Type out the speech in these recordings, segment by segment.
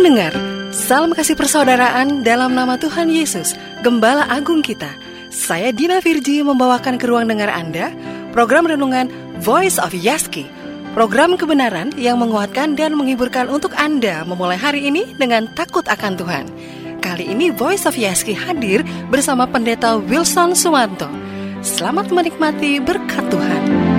Pendengar, salam kasih persaudaraan dalam nama Tuhan Yesus, Gembala Agung kita. Saya Dina Virji membawakan ke ruang dengar Anda program renungan Voice of Yaski. Program kebenaran yang menguatkan dan menghiburkan untuk Anda memulai hari ini dengan takut akan Tuhan. Kali ini Voice of Yaski hadir bersama Pendeta Wilson Suwanto. Selamat menikmati berkat Tuhan.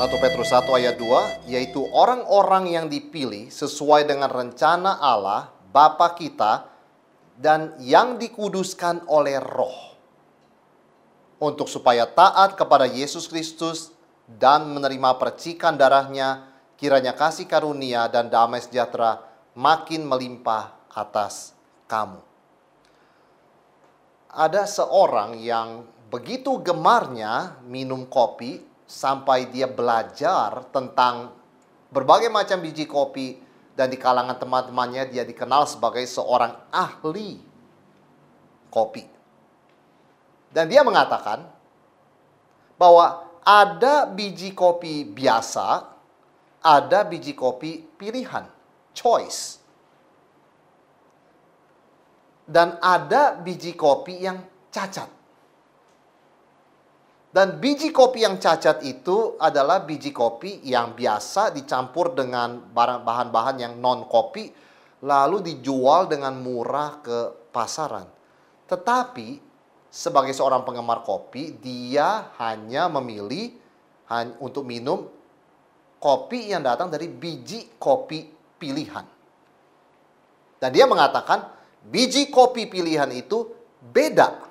1 Petrus 1 ayat 2 yaitu orang-orang yang dipilih sesuai dengan rencana Allah Bapa kita dan yang dikuduskan oleh Roh untuk supaya taat kepada Yesus Kristus dan menerima percikan darahnya kiranya kasih karunia dan damai sejahtera makin melimpah atas kamu. Ada seorang yang begitu gemarnya minum kopi sampai dia belajar tentang berbagai macam biji kopi dan di kalangan teman-temannya dia dikenal sebagai seorang ahli kopi. Dan dia mengatakan bahwa ada biji kopi biasa, ada biji kopi pilihan, choice. Dan ada biji kopi yang cacat. Dan biji kopi yang cacat itu adalah biji kopi yang biasa dicampur dengan bahan-bahan yang non kopi lalu dijual dengan murah ke pasaran. Tetapi sebagai seorang penggemar kopi, dia hanya memilih untuk minum kopi yang datang dari biji kopi pilihan. Dan dia mengatakan biji kopi pilihan itu beda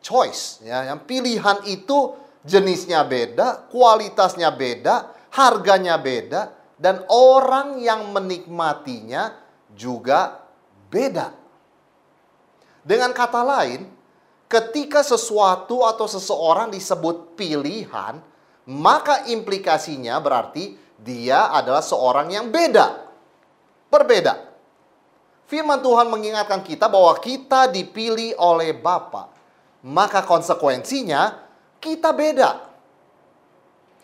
choice ya yang pilihan itu jenisnya beda, kualitasnya beda, harganya beda dan orang yang menikmatinya juga beda. Dengan kata lain, ketika sesuatu atau seseorang disebut pilihan, maka implikasinya berarti dia adalah seorang yang beda. Berbeda. Firman Tuhan mengingatkan kita bahwa kita dipilih oleh Bapa maka konsekuensinya kita beda.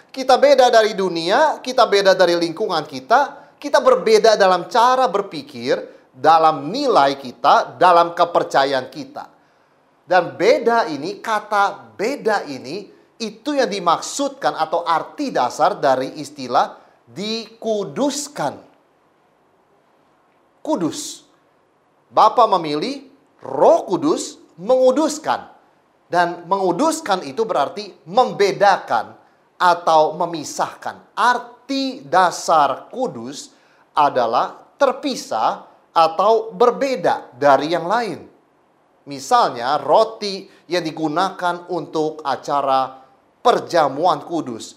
Kita beda dari dunia, kita beda dari lingkungan kita, kita berbeda dalam cara berpikir, dalam nilai kita, dalam kepercayaan kita. Dan beda ini, kata beda ini, itu yang dimaksudkan atau arti dasar dari istilah dikuduskan. Kudus. Bapa memilih, roh kudus menguduskan. Dan menguduskan itu berarti membedakan atau memisahkan. Arti dasar kudus adalah terpisah atau berbeda dari yang lain. Misalnya roti yang digunakan untuk acara perjamuan kudus.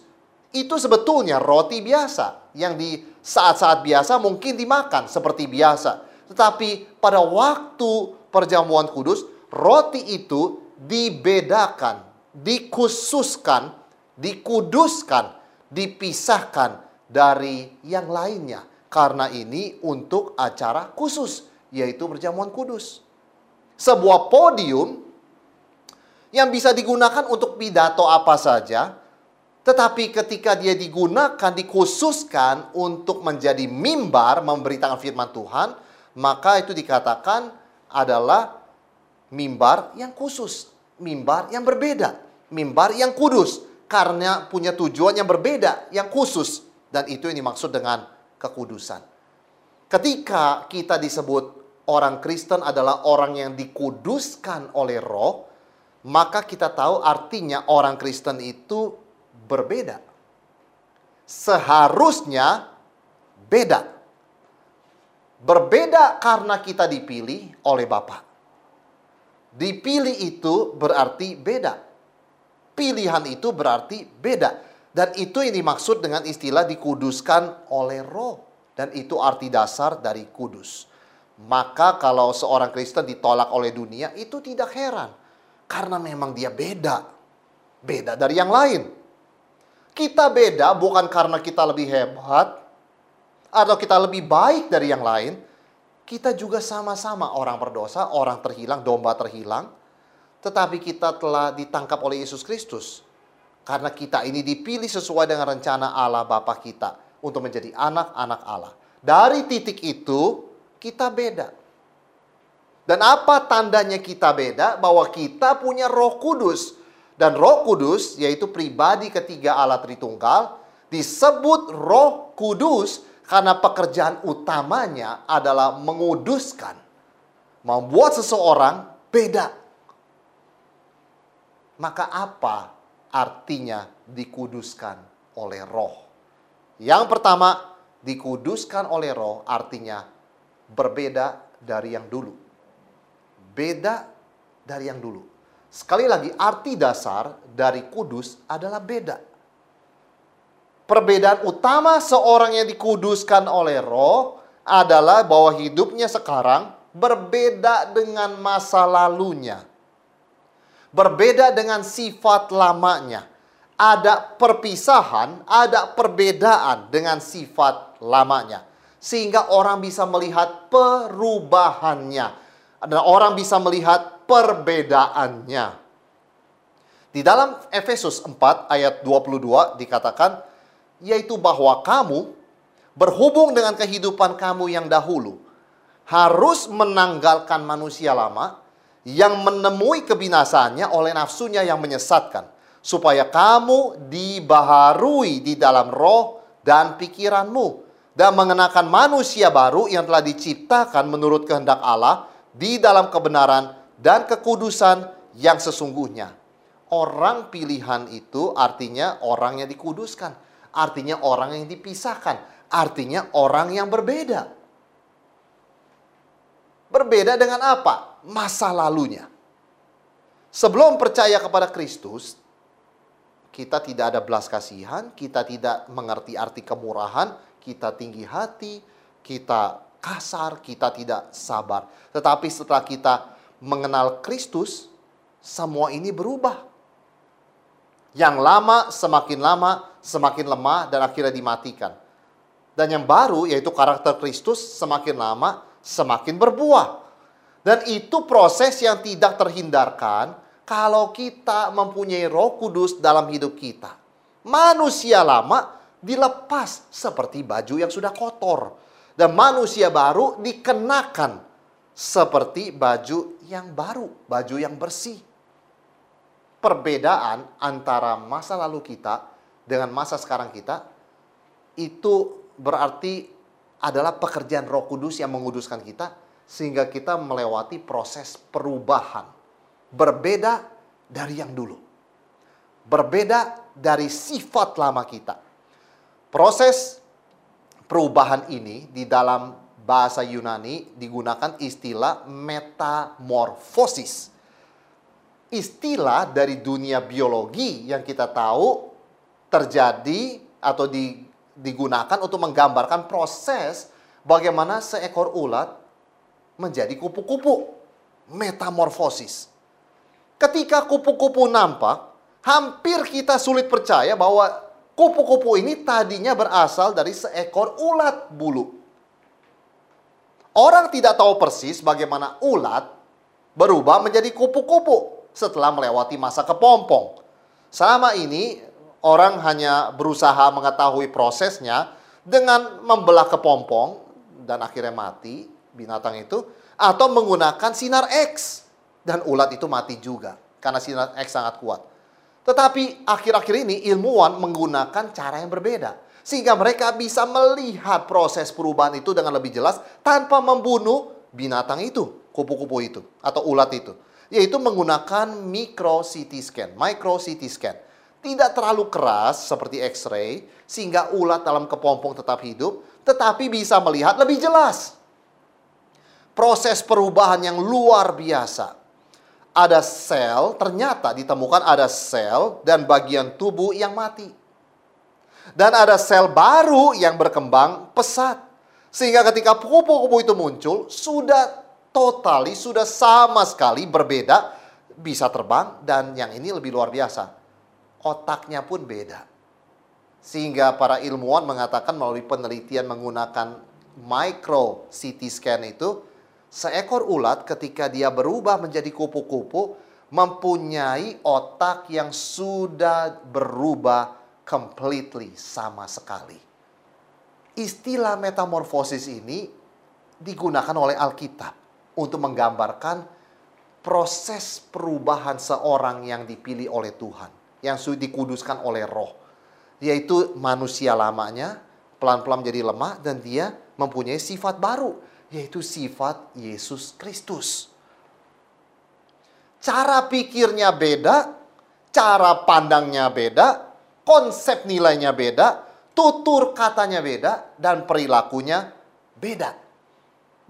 Itu sebetulnya roti biasa yang di saat-saat biasa mungkin dimakan seperti biasa. Tetapi pada waktu perjamuan kudus, roti itu dibedakan, dikhususkan, dikuduskan, dipisahkan dari yang lainnya. Karena ini untuk acara khusus, yaitu perjamuan kudus. Sebuah podium yang bisa digunakan untuk pidato apa saja, tetapi ketika dia digunakan, dikhususkan untuk menjadi mimbar, memberitakan firman Tuhan, maka itu dikatakan adalah mimbar yang khusus, mimbar yang berbeda, mimbar yang kudus karena punya tujuan yang berbeda, yang khusus dan itu yang dimaksud dengan kekudusan. Ketika kita disebut orang Kristen adalah orang yang dikuduskan oleh Roh, maka kita tahu artinya orang Kristen itu berbeda. Seharusnya beda. Berbeda karena kita dipilih oleh Bapak. Dipilih itu berarti beda. Pilihan itu berarti beda. Dan itu yang dimaksud dengan istilah dikuduskan oleh roh. Dan itu arti dasar dari kudus. Maka kalau seorang Kristen ditolak oleh dunia itu tidak heran. Karena memang dia beda. Beda dari yang lain. Kita beda bukan karena kita lebih hebat. Atau kita lebih baik dari yang lain kita juga sama-sama orang berdosa, orang terhilang, domba terhilang. Tetapi kita telah ditangkap oleh Yesus Kristus. Karena kita ini dipilih sesuai dengan rencana Allah Bapa kita. untuk menjadi anak-anak Allah. Dari titik itu, kita beda. Dan apa tandanya kita beda? Bahwa kita punya roh kudus. Dan roh kudus, yaitu pribadi ketiga Allah Tritunggal, disebut roh kudus karena pekerjaan utamanya adalah menguduskan. Membuat seseorang beda. Maka apa artinya dikuduskan oleh roh? Yang pertama, dikuduskan oleh roh artinya berbeda dari yang dulu. Beda dari yang dulu. Sekali lagi, arti dasar dari kudus adalah beda. Perbedaan utama seorang yang dikuduskan oleh roh adalah bahwa hidupnya sekarang berbeda dengan masa lalunya. Berbeda dengan sifat lamanya. Ada perpisahan, ada perbedaan dengan sifat lamanya. Sehingga orang bisa melihat perubahannya. Dan orang bisa melihat perbedaannya. Di dalam Efesus 4 ayat 22 dikatakan, yaitu bahwa kamu berhubung dengan kehidupan kamu yang dahulu harus menanggalkan manusia lama yang menemui kebinasannya oleh nafsunya yang menyesatkan supaya kamu dibaharui di dalam roh dan pikiranmu dan mengenakan manusia baru yang telah diciptakan menurut kehendak Allah di dalam kebenaran dan kekudusan yang sesungguhnya. Orang pilihan itu artinya orang yang dikuduskan artinya orang yang dipisahkan, artinya orang yang berbeda. Berbeda dengan apa? Masa lalunya. Sebelum percaya kepada Kristus, kita tidak ada belas kasihan, kita tidak mengerti arti kemurahan, kita tinggi hati, kita kasar, kita tidak sabar. Tetapi setelah kita mengenal Kristus, semua ini berubah. Yang lama semakin lama semakin lemah dan akhirnya dimatikan. Dan yang baru yaitu karakter Kristus semakin lama semakin berbuah. Dan itu proses yang tidak terhindarkan kalau kita mempunyai Roh Kudus dalam hidup kita. Manusia lama dilepas seperti baju yang sudah kotor dan manusia baru dikenakan seperti baju yang baru, baju yang bersih. Perbedaan antara masa lalu kita dengan masa sekarang kita, itu berarti adalah pekerjaan Roh Kudus yang menguduskan kita sehingga kita melewati proses perubahan. Berbeda dari yang dulu. Berbeda dari sifat lama kita. Proses perubahan ini di dalam bahasa Yunani digunakan istilah metamorfosis. Istilah dari dunia biologi yang kita tahu terjadi atau di, digunakan untuk menggambarkan proses bagaimana seekor ulat menjadi kupu-kupu. Metamorfosis. Ketika kupu-kupu nampak, hampir kita sulit percaya bahwa kupu-kupu ini tadinya berasal dari seekor ulat bulu. Orang tidak tahu persis bagaimana ulat berubah menjadi kupu-kupu setelah melewati masa kepompong. Selama ini orang hanya berusaha mengetahui prosesnya dengan membelah kepompong dan akhirnya mati binatang itu atau menggunakan sinar X dan ulat itu mati juga karena sinar X sangat kuat. Tetapi akhir-akhir ini ilmuwan menggunakan cara yang berbeda sehingga mereka bisa melihat proses perubahan itu dengan lebih jelas tanpa membunuh binatang itu, kupu-kupu itu atau ulat itu, yaitu menggunakan micro CT scan, micro CT scan tidak terlalu keras seperti X-ray sehingga ulat dalam kepompong tetap hidup, tetapi bisa melihat lebih jelas. Proses perubahan yang luar biasa. Ada sel, ternyata ditemukan ada sel dan bagian tubuh yang mati. Dan ada sel baru yang berkembang pesat. Sehingga ketika kupu-kupu itu muncul, sudah totali, sudah sama sekali berbeda, bisa terbang, dan yang ini lebih luar biasa otaknya pun beda. Sehingga para ilmuwan mengatakan melalui penelitian menggunakan micro CT scan itu, seekor ulat ketika dia berubah menjadi kupu-kupu mempunyai otak yang sudah berubah completely sama sekali. istilah metamorfosis ini digunakan oleh Alkitab untuk menggambarkan proses perubahan seorang yang dipilih oleh Tuhan, yang sudah dikuduskan oleh Roh, yaitu manusia lamanya pelan-pelan menjadi lemah dan dia mempunyai sifat baru, yaitu sifat Yesus Kristus. Cara pikirnya beda, cara pandangnya beda, konsep nilainya beda, tutur katanya beda, dan perilakunya beda.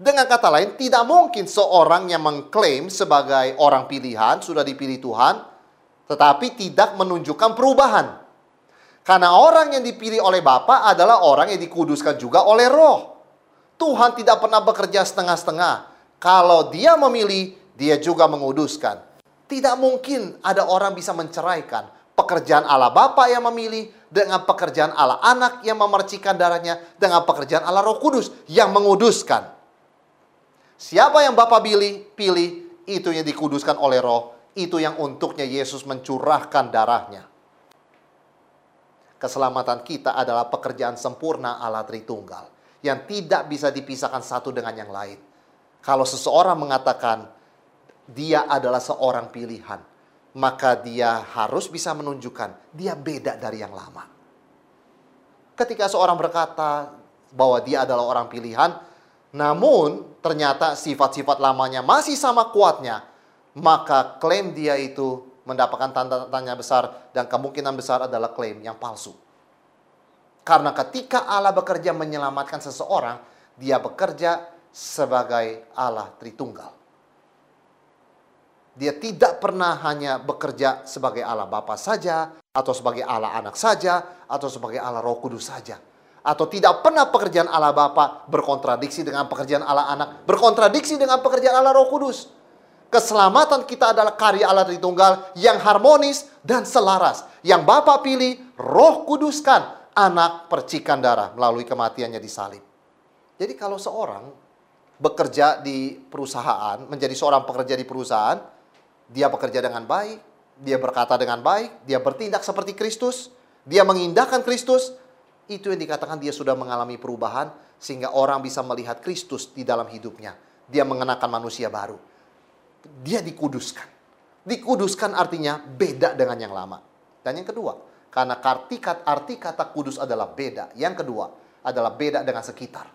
Dengan kata lain, tidak mungkin seorang yang mengklaim sebagai orang pilihan, sudah dipilih Tuhan, tetapi tidak menunjukkan perubahan. Karena orang yang dipilih oleh Bapa adalah orang yang dikuduskan juga oleh roh. Tuhan tidak pernah bekerja setengah-setengah. Kalau dia memilih, dia juga menguduskan. Tidak mungkin ada orang bisa menceraikan pekerjaan Allah Bapa yang memilih dengan pekerjaan Allah Anak yang memercikan darahnya dengan pekerjaan Allah Roh Kudus yang menguduskan. Siapa yang Bapa pilih, pilih itu yang dikuduskan oleh Roh, itu yang untuknya Yesus mencurahkan darahnya. Keselamatan kita adalah pekerjaan sempurna Allah Tritunggal yang tidak bisa dipisahkan satu dengan yang lain. Kalau seseorang mengatakan dia adalah seorang pilihan, maka dia harus bisa menunjukkan dia beda dari yang lama. Ketika seorang berkata bahwa dia adalah orang pilihan, namun ternyata sifat-sifat lamanya masih sama kuatnya, maka klaim dia itu mendapatkan tanda tanya besar dan kemungkinan besar adalah klaim yang palsu. Karena ketika Allah bekerja menyelamatkan seseorang, dia bekerja sebagai Allah Tritunggal. Dia tidak pernah hanya bekerja sebagai Allah Bapa saja, atau sebagai Allah Anak saja, atau sebagai Allah Roh Kudus saja. Atau tidak pernah pekerjaan Allah Bapa berkontradiksi dengan pekerjaan Allah Anak, berkontradiksi dengan pekerjaan Allah Roh Kudus. Keselamatan kita adalah karya Allah Tritunggal yang harmonis dan selaras. Yang Bapa pilih, Roh Kuduskan, anak percikan darah melalui kematiannya di salib. Jadi kalau seorang bekerja di perusahaan, menjadi seorang pekerja di perusahaan, dia bekerja dengan baik, dia berkata dengan baik, dia bertindak seperti Kristus, dia mengindahkan Kristus, itu yang dikatakan dia sudah mengalami perubahan sehingga orang bisa melihat Kristus di dalam hidupnya. Dia mengenakan manusia baru. Dia dikuduskan. Dikuduskan artinya beda dengan yang lama. Dan yang kedua, karena arti, arti kata kudus adalah beda. Yang kedua adalah beda dengan sekitar.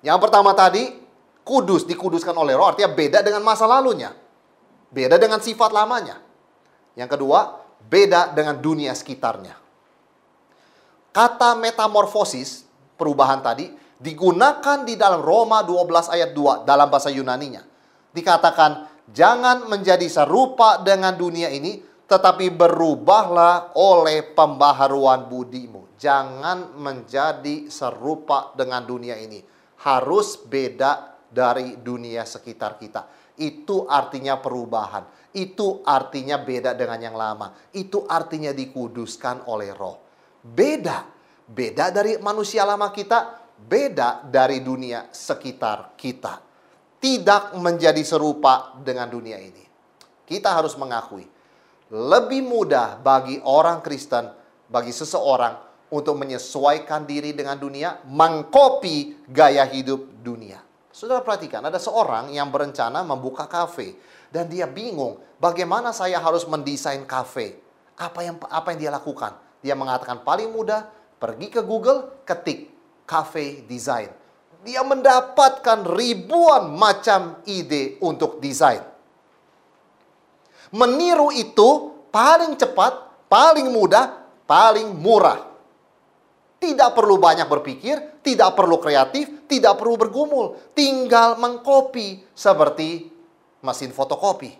Yang pertama tadi, kudus dikuduskan oleh roh artinya beda dengan masa lalunya. Beda dengan sifat lamanya. Yang kedua, beda dengan dunia sekitarnya. Kata metamorfosis, perubahan tadi, digunakan di dalam Roma 12 ayat 2 dalam bahasa Yunaninya. Dikatakan, jangan menjadi serupa dengan dunia ini, tetapi berubahlah oleh pembaharuan budimu. Jangan menjadi serupa dengan dunia ini. Harus beda dari dunia sekitar kita itu artinya perubahan. Itu artinya beda dengan yang lama. Itu artinya dikuduskan oleh roh. Beda. Beda dari manusia lama kita. Beda dari dunia sekitar kita. Tidak menjadi serupa dengan dunia ini. Kita harus mengakui. Lebih mudah bagi orang Kristen, bagi seseorang untuk menyesuaikan diri dengan dunia, mengkopi gaya hidup dunia. Saudara perhatikan, ada seorang yang berencana membuka kafe dan dia bingung bagaimana saya harus mendesain kafe. Apa yang apa yang dia lakukan? Dia mengatakan paling mudah pergi ke Google, ketik cafe design. Dia mendapatkan ribuan macam ide untuk desain. Meniru itu paling cepat, paling mudah, paling murah. Tidak perlu banyak berpikir, tidak perlu kreatif, tidak perlu bergumul. Tinggal mengkopi seperti mesin fotokopi.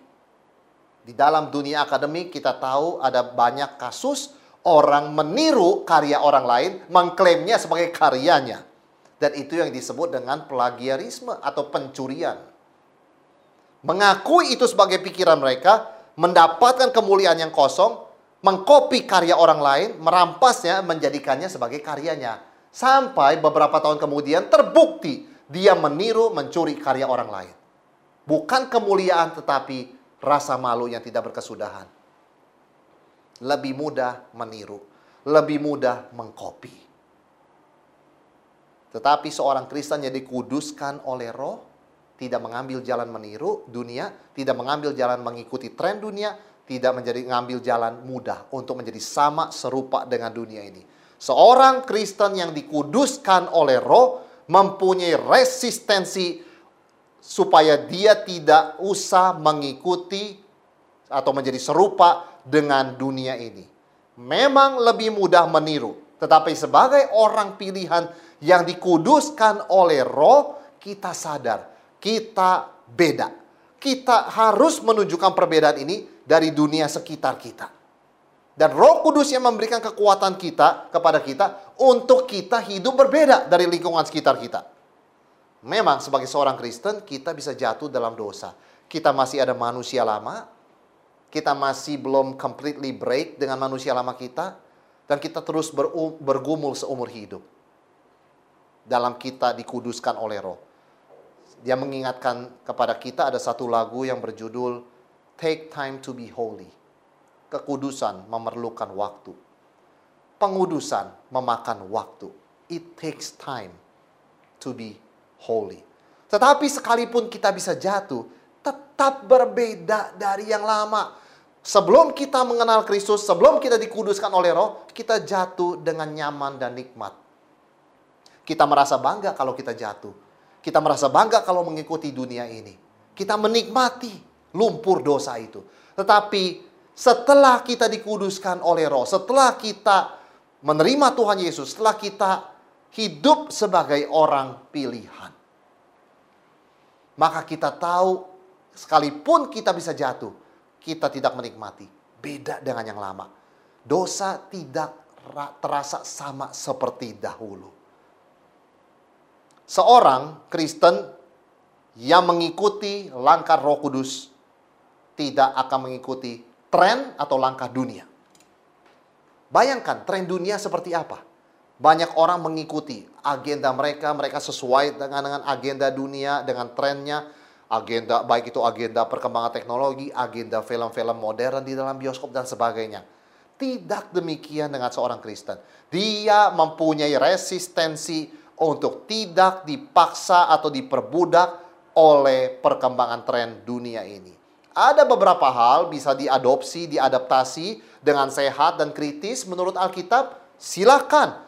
Di dalam dunia akademik kita tahu ada banyak kasus orang meniru karya orang lain, mengklaimnya sebagai karyanya. Dan itu yang disebut dengan plagiarisme atau pencurian. Mengakui itu sebagai pikiran mereka, mendapatkan kemuliaan yang kosong, mengkopi karya orang lain, merampasnya, menjadikannya sebagai karyanya. Sampai beberapa tahun kemudian terbukti dia meniru, mencuri karya orang lain. Bukan kemuliaan tetapi rasa malu yang tidak berkesudahan. Lebih mudah meniru, lebih mudah mengkopi. Tetapi seorang Kristen yang dikuduskan oleh roh, tidak mengambil jalan meniru dunia, tidak mengambil jalan mengikuti tren dunia, tidak menjadi mengambil jalan mudah untuk menjadi sama serupa dengan dunia ini. Seorang Kristen yang dikuduskan oleh roh mempunyai resistensi supaya dia tidak usah mengikuti atau menjadi serupa dengan dunia ini. Memang lebih mudah meniru, tetapi sebagai orang pilihan yang dikuduskan oleh roh, kita sadar kita beda. Kita harus menunjukkan perbedaan ini dari dunia sekitar kita. Dan Roh Kudus yang memberikan kekuatan kita kepada kita untuk kita hidup berbeda dari lingkungan sekitar kita. Memang sebagai seorang Kristen kita bisa jatuh dalam dosa. Kita masih ada manusia lama, kita masih belum completely break dengan manusia lama kita, dan kita terus bergumul seumur hidup. Dalam kita dikuduskan oleh roh. Dia mengingatkan kepada kita ada satu lagu yang berjudul Take Time to Be Holy. Kekudusan memerlukan waktu. Pengudusan memakan waktu. It takes time to be holy. Tetapi sekalipun kita bisa jatuh, tetap berbeda dari yang lama. Sebelum kita mengenal Kristus, sebelum kita dikuduskan oleh roh, kita jatuh dengan nyaman dan nikmat. Kita merasa bangga kalau kita jatuh kita merasa bangga kalau mengikuti dunia ini. Kita menikmati lumpur dosa itu. Tetapi setelah kita dikuduskan oleh roh, setelah kita menerima Tuhan Yesus, setelah kita hidup sebagai orang pilihan. Maka kita tahu sekalipun kita bisa jatuh, kita tidak menikmati. Beda dengan yang lama. Dosa tidak terasa sama seperti dahulu seorang Kristen yang mengikuti langkah Roh Kudus tidak akan mengikuti tren atau langkah dunia. Bayangkan tren dunia seperti apa? Banyak orang mengikuti agenda mereka, mereka sesuai dengan dengan agenda dunia, dengan trennya, agenda baik itu agenda perkembangan teknologi, agenda film-film modern di dalam bioskop dan sebagainya. Tidak demikian dengan seorang Kristen. Dia mempunyai resistensi untuk tidak dipaksa atau diperbudak oleh perkembangan tren dunia ini. Ada beberapa hal bisa diadopsi, diadaptasi dengan sehat dan kritis menurut Alkitab. Silakan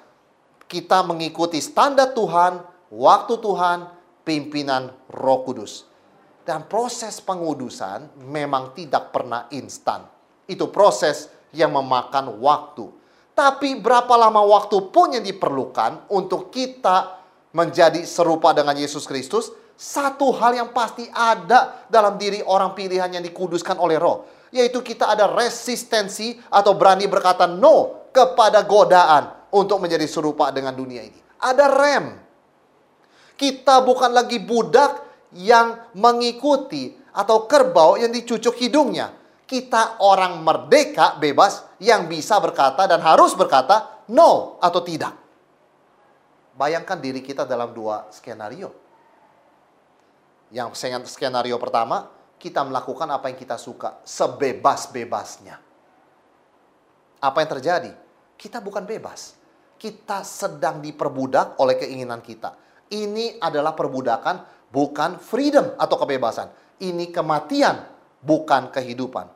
kita mengikuti standar Tuhan, waktu Tuhan, pimpinan Roh Kudus. Dan proses pengudusan memang tidak pernah instan. Itu proses yang memakan waktu tapi berapa lama waktu pun yang diperlukan untuk kita menjadi serupa dengan Yesus Kristus, satu hal yang pasti ada dalam diri orang pilihan yang dikuduskan oleh roh. Yaitu kita ada resistensi atau berani berkata no kepada godaan untuk menjadi serupa dengan dunia ini. Ada rem. Kita bukan lagi budak yang mengikuti atau kerbau yang dicucuk hidungnya kita orang merdeka bebas yang bisa berkata dan harus berkata no atau tidak. Bayangkan diri kita dalam dua skenario. Yang skenario pertama, kita melakukan apa yang kita suka sebebas-bebasnya. Apa yang terjadi? Kita bukan bebas. Kita sedang diperbudak oleh keinginan kita. Ini adalah perbudakan, bukan freedom atau kebebasan. Ini kematian, bukan kehidupan.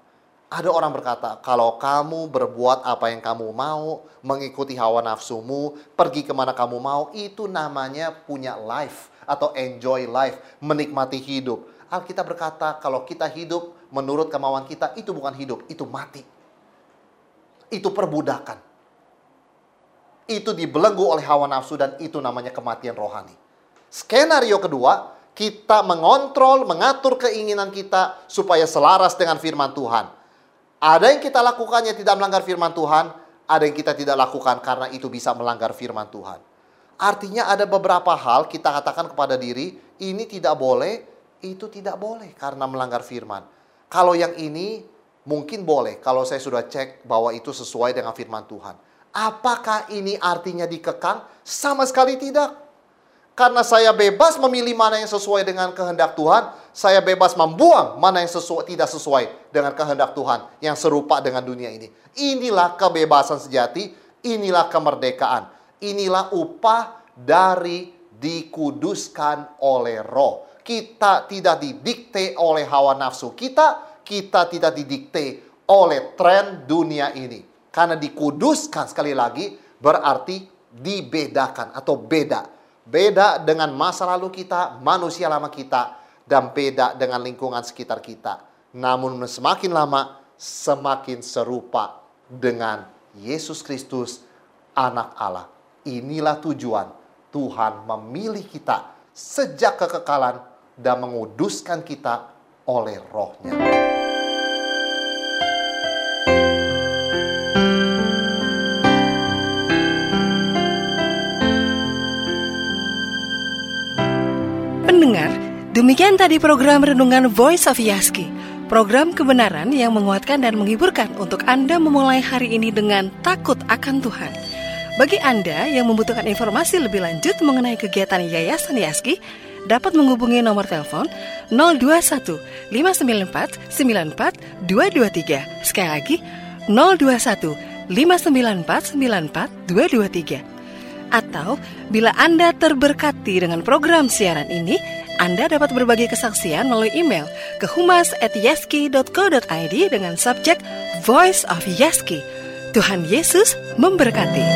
Ada orang berkata, kalau kamu berbuat apa yang kamu mau, mengikuti hawa nafsumu, pergi ke mana kamu mau, itu namanya punya life atau enjoy life, menikmati hidup. Alkitab berkata, kalau kita hidup menurut kemauan kita, itu bukan hidup, itu mati. Itu perbudakan. Itu dibelenggu oleh hawa nafsu dan itu namanya kematian rohani. Skenario kedua, kita mengontrol, mengatur keinginan kita supaya selaras dengan firman Tuhan ada yang kita lakukan yang tidak melanggar firman Tuhan, ada yang kita tidak lakukan karena itu bisa melanggar firman Tuhan. Artinya ada beberapa hal kita katakan kepada diri, ini tidak boleh, itu tidak boleh karena melanggar firman. Kalau yang ini mungkin boleh kalau saya sudah cek bahwa itu sesuai dengan firman Tuhan. Apakah ini artinya dikekang? Sama sekali tidak. Karena saya bebas memilih mana yang sesuai dengan kehendak Tuhan, saya bebas membuang mana yang sesuai, tidak sesuai dengan kehendak Tuhan yang serupa dengan dunia ini. Inilah kebebasan sejati, inilah kemerdekaan, inilah upah dari dikuduskan oleh roh. Kita tidak didikte oleh hawa nafsu kita, kita tidak didikte oleh tren dunia ini. Karena dikuduskan sekali lagi berarti dibedakan atau beda. Beda dengan masa lalu kita, manusia lama kita, dan beda dengan lingkungan sekitar kita. Namun semakin lama, semakin serupa dengan Yesus Kristus, anak Allah. Inilah tujuan Tuhan memilih kita sejak kekekalan dan menguduskan kita oleh rohnya. Demikian tadi program Renungan Voice of Yaski. Program kebenaran yang menguatkan dan menghiburkan untuk Anda memulai hari ini dengan takut akan Tuhan. Bagi Anda yang membutuhkan informasi lebih lanjut mengenai kegiatan Yayasan Yaski, dapat menghubungi nomor telepon 021 594 94 223. Sekali lagi, 021 594 94 223. Atau bila Anda terberkati dengan program siaran ini, anda dapat berbagi kesaksian melalui email ke humas@yeski.co.id dengan subjek Voice of Yeski. Tuhan Yesus memberkati.